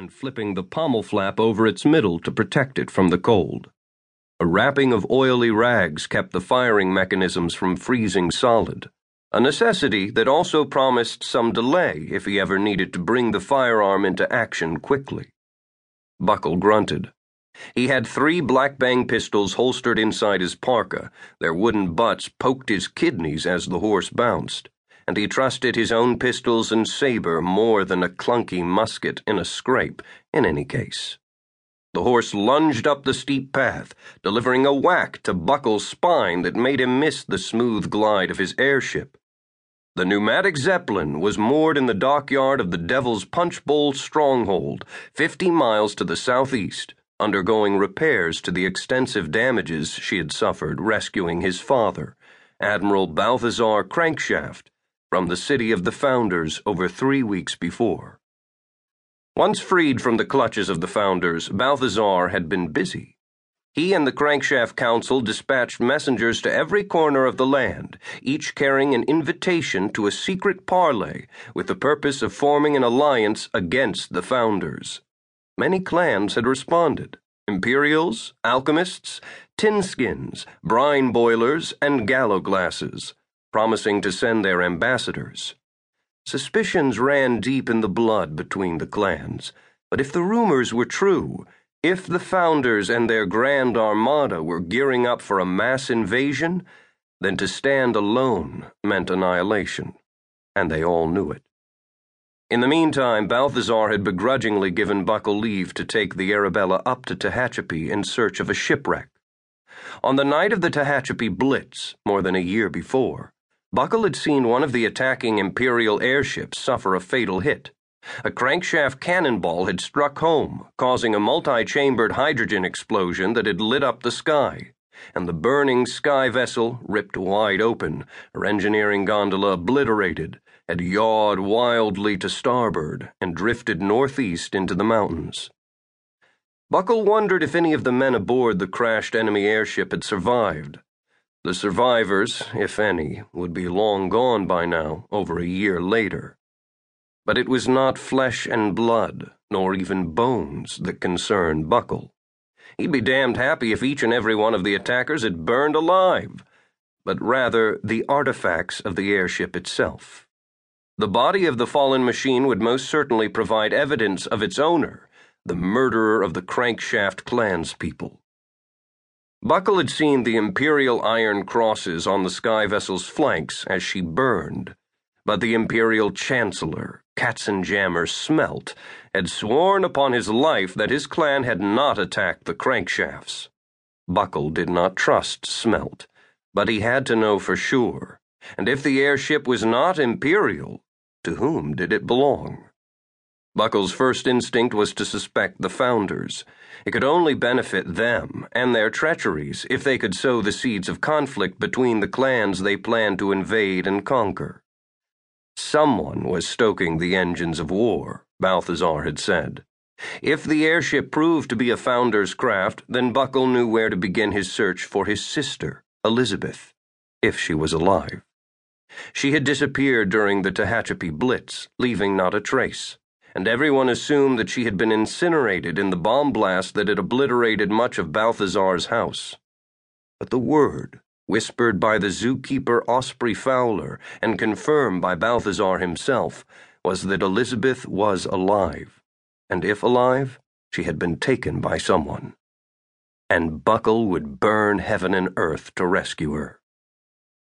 and flipping the pommel flap over its middle to protect it from the cold. A wrapping of oily rags kept the firing mechanisms from freezing solid, a necessity that also promised some delay if he ever needed to bring the firearm into action quickly. Buckle grunted. He had three black bang pistols holstered inside his parka, their wooden butts poked his kidneys as the horse bounced and he trusted his own pistols and saber more than a clunky musket in a scrape, in any case. The horse lunged up the steep path, delivering a whack to Buckle's spine that made him miss the smooth glide of his airship. The pneumatic Zeppelin was moored in the dockyard of the Devil's Punch Bowl stronghold, 50 miles to the southeast, undergoing repairs to the extensive damages she had suffered rescuing his father, Admiral Balthazar Crankshaft, from the city of the founders over three weeks before. Once freed from the clutches of the founders, Balthazar had been busy. He and the Crankshaft Council dispatched messengers to every corner of the land, each carrying an invitation to a secret parley with the purpose of forming an alliance against the founders. Many clans had responded Imperials, alchemists, tinskins, Brineboilers, and gallow glasses promising to send their ambassadors. Suspicions ran deep in the blood between the clans, but if the rumors were true, if the founders and their grand armada were gearing up for a mass invasion, then to stand alone meant annihilation, and they all knew it. In the meantime, Balthazar had begrudgingly given Buckle leave to take the Arabella up to Tehachapi in search of a shipwreck. On the night of the Tehachapi Blitz, more than a year before, Buckle had seen one of the attacking Imperial airships suffer a fatal hit. A crankshaft cannonball had struck home, causing a multi chambered hydrogen explosion that had lit up the sky, and the burning sky vessel, ripped wide open, her engineering gondola obliterated, had yawed wildly to starboard and drifted northeast into the mountains. Buckle wondered if any of the men aboard the crashed enemy airship had survived. The survivors, if any, would be long gone by now, over a year later. But it was not flesh and blood, nor even bones, that concerned Buckle. He'd be damned happy if each and every one of the attackers had burned alive, but rather the artifacts of the airship itself. The body of the fallen machine would most certainly provide evidence of its owner, the murderer of the crankshaft clanspeople. Buckle had seen the Imperial iron crosses on the sky vessel's flanks as she burned, but the Imperial Chancellor, Katzenjammer Smelt, had sworn upon his life that his clan had not attacked the crankshafts. Buckle did not trust Smelt, but he had to know for sure, and if the airship was not Imperial, to whom did it belong? Buckle's first instinct was to suspect the founders. It could only benefit them and their treacheries if they could sow the seeds of conflict between the clans they planned to invade and conquer. Someone was stoking the engines of war, Balthazar had said. If the airship proved to be a founder's craft, then Buckle knew where to begin his search for his sister, Elizabeth, if she was alive. She had disappeared during the Tehachapi Blitz, leaving not a trace and everyone assumed that she had been incinerated in the bomb blast that had obliterated much of Balthazar's house. But the word, whispered by the zookeeper Osprey Fowler and confirmed by Balthazar himself, was that Elizabeth was alive, and if alive, she had been taken by someone. And Buckle would burn heaven and earth to rescue her.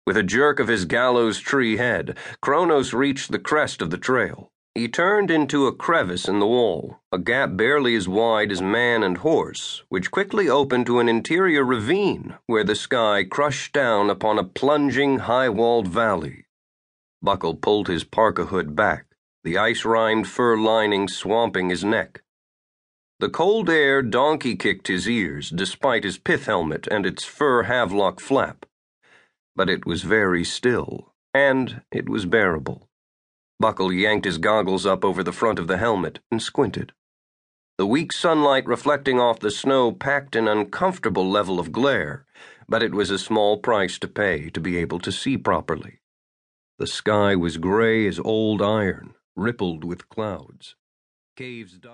With a jerk of his gallows tree head, Kronos reached the crest of the trail. He turned into a crevice in the wall, a gap barely as wide as man and horse, which quickly opened to an interior ravine where the sky crushed down upon a plunging, high walled valley. Buckle pulled his parka hood back, the ice rimed fur lining swamping his neck. The cold air donkey kicked his ears despite his pith helmet and its fur havelock flap. But it was very still, and it was bearable. Buckle yanked his goggles up over the front of the helmet and squinted. The weak sunlight reflecting off the snow packed an uncomfortable level of glare, but it was a small price to pay to be able to see properly. The sky was gray as old iron, rippled with clouds. Caves